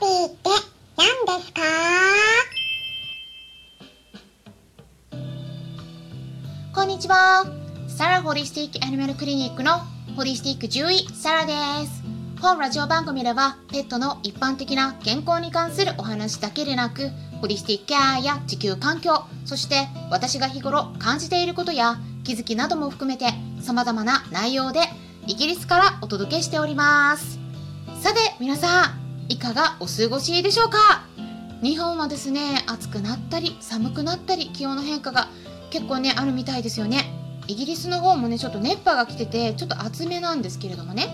ピーって何ですか？こんにちは。サラホリスティックアニマルクリニックのホリスティック獣医サラです。本ラジオ番組ではペットの一般的な健康に関するお話だけでなく、ホリスティックケアや地球環境、そして私が日頃感じていることや気づきなども含めて様々な内容でイギリスからお届けしております。さて皆さん、いかがお過ごしでしょうか？日本はですね、暑くなったり寒くなったり気温の変化が結構ねあるみたいですよね。イギリスの方もねちょっと熱波が来ててちょっと暑めなんですけれどもね。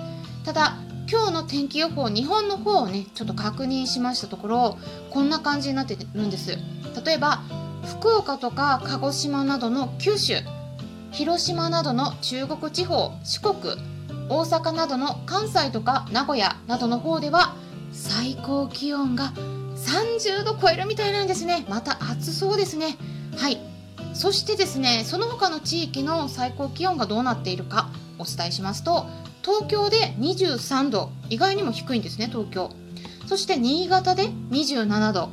ただ今日の天気予報日本の方をねちょっと確認しましたところこんな感じになってるんです。例えば福岡とか鹿児島などの九州広島などの中国地方四国大阪などの関西とか名古屋などの方では最高気温が30度超えるみたいなんですね。また暑そうですね。はい。そしてですねその他の地域の最高気温がどうなっているかお伝えしますと東京で23度意外にも低いんですね東京。そして新潟で27度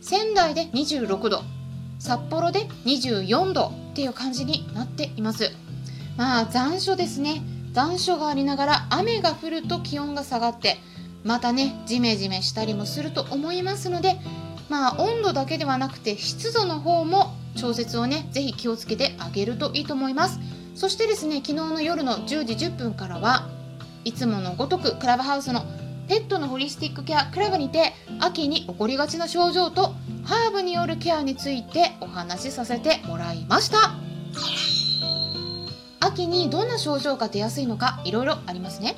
仙台で26度札幌で24度っていう感じになっています。まあ残暑ですね。残暑がありながら雨が降ると気温が下がってまたねジメジメしたりもすると思いますのでまあ温度だけではなくて湿度の方も調節をねぜひ気をつけてあげるといいと思います。そしてですね昨日の夜の10時10分からはいつものごとくクラブハウスのペットのホリスティックケアクラブにて秋に起こりがちな症状とハーブによるケアについてお話しさせてもらいました。秋にどんな症状が出やすいのかいろいろありますね。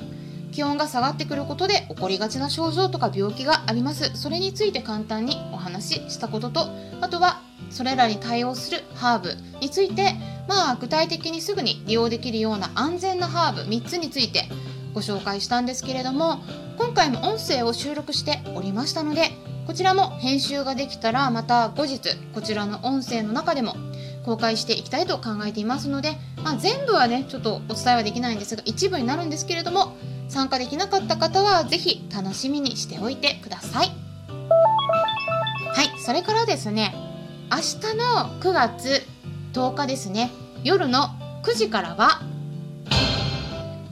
気温が下がってくることで起こりがちな症状とか病気があります。それについて簡単にお話ししたこととあとはそれらに対応するハーブについてまあ具体的にすぐに利用できるような安全なハーブ3つについてご紹介したんですけれども今回も音声を収録しておりましたのでこちらも編集ができたらまた後日こちらの音声の中でも公開していきたいと考えていますので、まあ、全部はねちょっとお伝えはできないんですが一部になるんですけれども参加できなかった方はぜひ楽しみにしておいてください。はいそれからですね明日の9月10日ですね夜の9時からは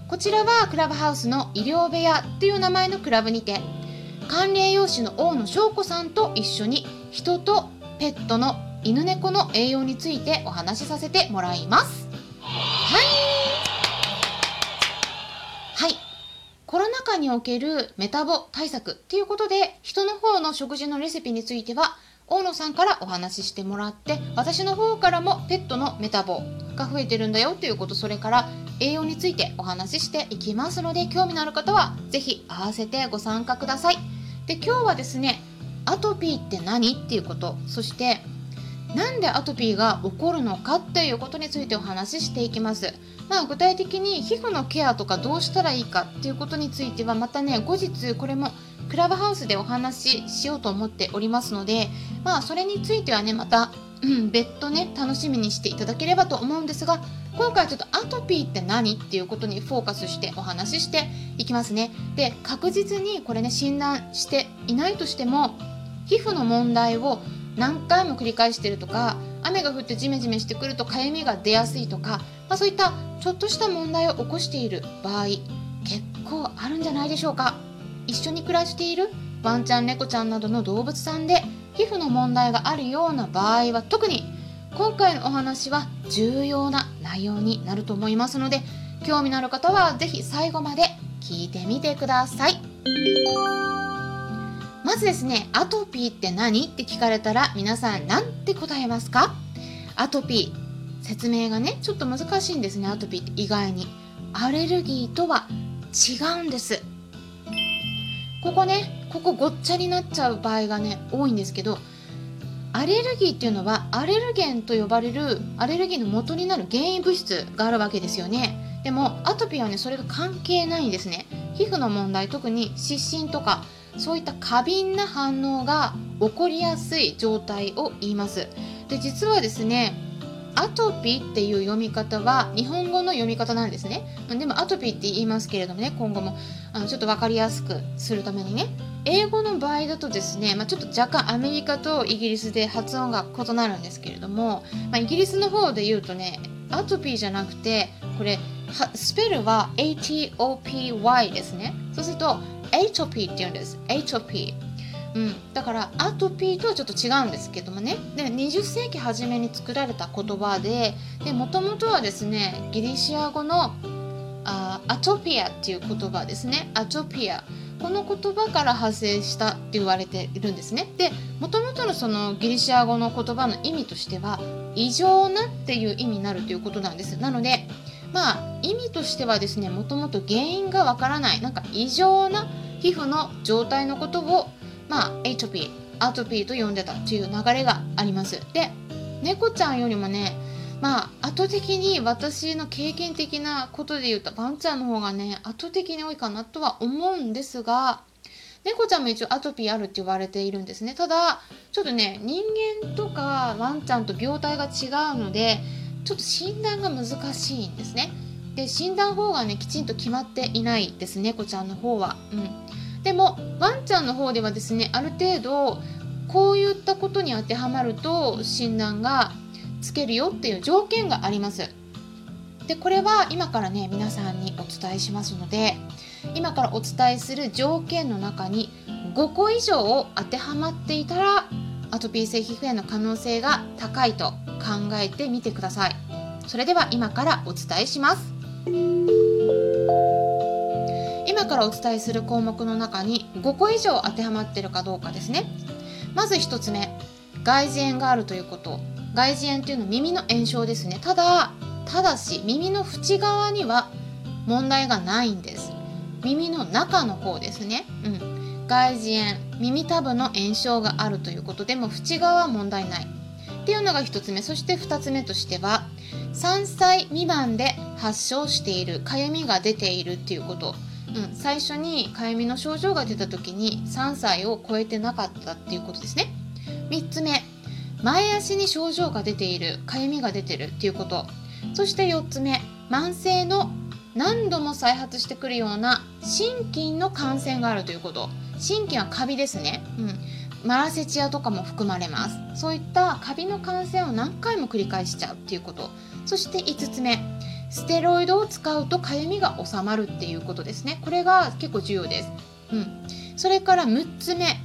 こちらはクラブハウスの医療部屋という名前のクラブにて管理栄養士の大野翔子さんと一緒に人とペットの犬猫の栄養についてお話しさせてもらいます。コロナ禍におけるメタボ対策っていうことで人の方の食事のレシピについては大野さんからお話ししてもらって私の方からもペットのメタボが増えてるんだよということそれから栄養についてお話ししていきますので興味のある方は是非合わせてご参加ください。で今日はですねアトピーって何っていうことそしてなんでアトピーが起こるのかっていうことについてお話ししていきます。まあ具体的に皮膚のケアとかどうしたらいいかっていうことについてはまたね後日これもクラブハウスでお話ししようと思っておりますのでまあそれについてはねまた、うん、別途ね楽しみにしていただければと思うんですが今回ちょっとアトピーって何っていうことにフォーカスしてお話ししていきますね。で確実にこれね診断していないとしても皮膚の問題を何回も繰り返してるとか雨が降ってジメジメしてくるとかゆみが出やすいとか、まあ、そういったちょっとした問題を起こしている場合結構あるんじゃないでしょうか一緒に暮らしているワンちゃん猫ちゃんなどの動物さんで皮膚の問題があるような場合は特に今回のお話は重要な内容になると思いますので興味のある方は是非最後まで聞いてみてください。まずですね、アトピーって何？って聞かれたら皆さん何て答えますか？アトピー。説明がね、ちょっと難しいんですね、アトピーって意外に。アレルギーとは違うんです。ここね、ここごっちゃになっちゃう場合がね、多いんですけど、アレルギーっていうのはアレルゲンと呼ばれるアレルギーの元になる原因物質があるわけですよね。でもアトピーはね、それと関係ないんですね。皮膚の問題、特に湿疹とかそういった過敏な反応が起こりやすい状態を言います。で実はですねアトピーっていう読み方は日本語の読み方なんですね。でもアトピーって言いますけれどもね今後もあのちょっと分かりやすくするためにね。英語の場合だとですね、まあ、ちょっと若干アメリカとイギリスで発音が異なるんですけれども、まあ、イギリスの方で言うとねアトピーじゃなくてこれスペルは ATOPY ですね。そうすると atopy って言うんです。Atopy うん、だからアトピーとはちょっと違うんですけどもね。で20世紀初めに作られた言葉でもともとはですねギリシア語のあアトピアっていう言葉ですね。アトピア。この言葉から派生したって言われているんですね。でもともとのそのギリシア語の言葉の意味としては異常なっていう意味になるということなんです。なのでまあ意味としてはですねもともと原因がわからないなんか異常な皮膚の状態のことをまあ atopy アトピーと呼んでたという流れがあります。で猫ちゃんよりもねまあ圧倒的に私の経験的なことで言うとワンちゃんの方がね圧倒的に多いかなとは思うんですが猫ちゃんも一応アトピーあるって言われているんですね。ただちょっとね人間とかワンちゃんと病態が違うのでちょっと診断が難しいんですね。で診断法がねきちんと決まっていないです猫ちゃんの方は。うん。でもワンちゃんの方ではですねある程度こういったことに当てはまると診断がつけるよっていう条件があります。でこれは今からね皆さんにお伝えしますので今からお伝えする条件の中に5個以上当てはまっていたらアトピー性皮膚炎の可能性が高いと考えてみてください。それでは今からお伝えします。今からお伝えする項目の中に5個以上当てはまっているかどうかですね。まず1つ目外耳炎があるということ。外耳炎というのは耳の炎症ですね。ただただし耳の縁側には問題がないんです。耳の中の方ですね、うん、外耳炎耳たぶの炎症があるということでも縁側は問題ないっていうのが1つ目そして2つ目としては3歳未満で発症しているかゆみが出ているっていうこと、うん、最初にかゆみの症状が出た時に3歳を超えてなかったっていうことですね。3つ目前足に症状が出ているかゆみが出てるっていうこと。そして4つ目慢性の何度も再発してくるような心筋の感染があるということ。心筋はカビですね、うん、マラセチアとかも含まれます。そういったカビの感染を何回も繰り返しちゃうっていうこと。そして5つ目。ステロイドを使うとかゆみが収まるっていうことですね。これが結構重要です、うん、それから6つ目。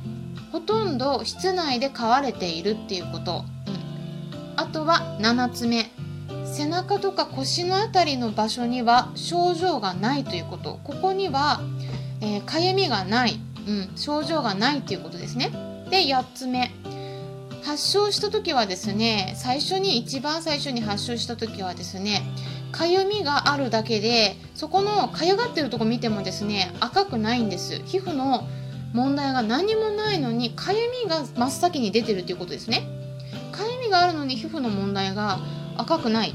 ほとんど室内で飼われているっていうこと、うん、あとは7つ目。背中とか腰の辺りの場所には症状がないということ。ここには、えー、かゆみがない、うん、症状がないということですね。で8つ目。発症した時はですね最初に一番最初に発症した時はですねかゆみがあるだけでそこのかゆがってるとこ見てもですね赤くないんです。皮膚の問題が何もないのにかゆみが真っ先に出てるっていうことですね。かゆみがあるのに皮膚の問題が赤くない。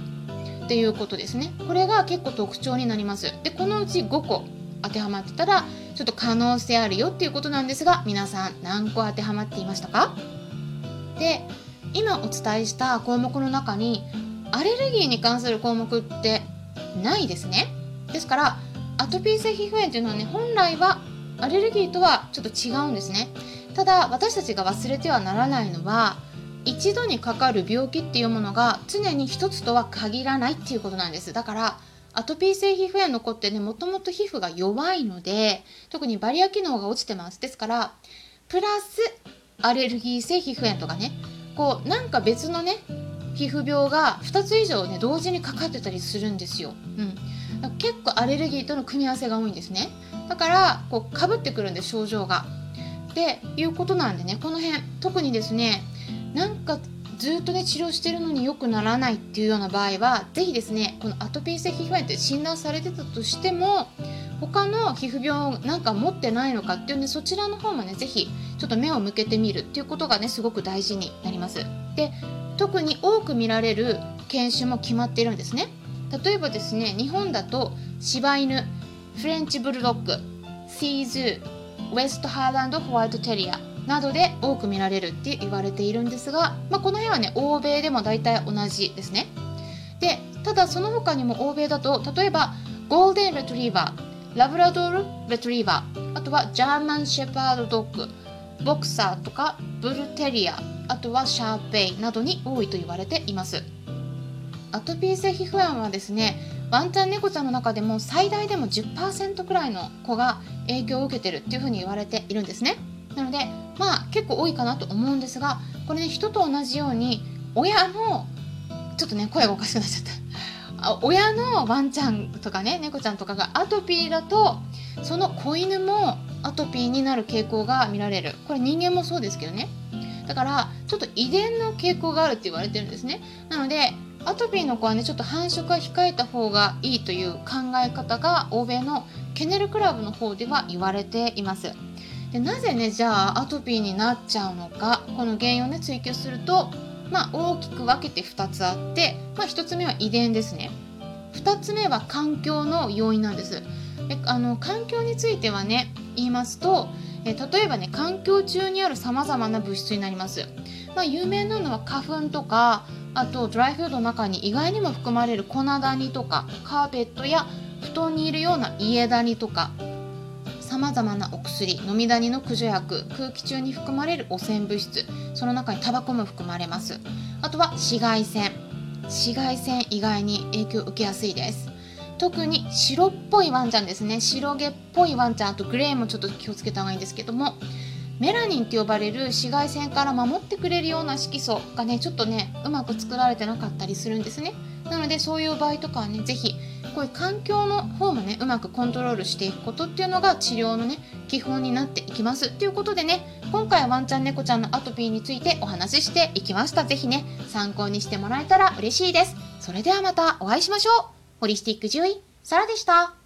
っていうことですね。これが結構特徴になります。でこのうち5個当てはまってたらちょっと可能性あるよっていうことなんですが皆さん何個当てはまっていましたか？で今お伝えした項目の中にアレルギーに関する項目ってないですね。ですからアトピー性皮膚炎っていうのはね本来はアレルギーとはちょっと違うんですね。ただ私たちが忘れてはならないのは一度にかかる病気っていうものが常に一つとは限らないっていうことなんです。だからアトピー性皮膚炎の子ってねもともと皮膚が弱いので特にバリア機能が落ちてます。ですからプラスアレルギー性皮膚炎とかねこうなんか別のね皮膚病が2つ以上ね同時にかかってたりするんですよ、うん、結構アレルギーとの組み合わせが多いんですね。だからこうかぶってくるんで症状が。っていうことなんでねこの辺特にですねなんかずっとね治療してるのに良くならないっていうような場合は是非ですねこのアトピー性皮膚炎って診断されてたとしても他の皮膚病なんか持ってないのかっていうねそちらの方もね是非ちょっと目を向けてみるっていうことがねすごく大事になります。で特に多く見られる犬種も決まっているんですね。例えばですね日本だと柴犬フレンチブルドッグシーズーウェストハーランドホワイトテリア。などで多く見られるって言われているんですが、まあ、この辺はね欧米でも大体同じですね。でただその他にも欧米だと例えばゴールデンレトリーバーラブラドールレトリーバーあとはジャーマンシェパードドッグボクサーとかブルテリアあとはシャーペイなどに多いと言われています。アトピー性皮膚炎はですねワンちゃん猫ちゃんの中でも最大でも10%くらいの子が影響を受けてるっていうふうに言われているんですね。なのでまあ結構多いかなと思うんですがこれね人と同じように親のちょっとね声がおかしくなっちゃった。親のワンちゃんとかね猫ちゃんとかがアトピーだとその子犬もアトピーになる傾向が見られる。これ人間もそうですけどね。だからちょっと遺伝の傾向があるって言われてるんですね。なのでアトピーの子はねちょっと繁殖は控えた方がいいという考え方が欧米のケネルクラブの方では言われています。でなぜねじゃあアトピーになっちゃうのかこの原因をね追求するとまあ、大きく分けて2つあって、まあ、1つ目は遺伝ですね。2つ目は環境の要因なんです。であの環境についてはね言いますとえ例えばね環境中にあるさまざまな物質になります、まあ、有名なのは花粉とかあとドライフードの中に意外にも含まれる粉ダニとかカーペットや布団にいるような家ダニとかまざまなお薬飲みダニの駆除薬空気中に含まれる汚染物質その中にタバコも含まれます。あとは紫外線。紫外線以外に影響を受けやすいです。特に白っぽいワンちゃんですね。白毛っぽいワンちゃんあとグレーもちょっと気をつけた方がいいんですけどもメラニンって呼ばれる紫外線から守ってくれるような色素がねちょっとねうまく作られてなかったりするんですね。なのでそういう場合とかはね是非こういう環境の方もねうまくコントロールしていくことっていうのが治療のね基本になっていきます。ということでね今回はワンちゃん猫ちゃんのアトピーについてお話ししていきました。是非ね参考にしてもらえたら嬉しいです。それではまたお会いしましょう。ホリスティック獣医サラでした。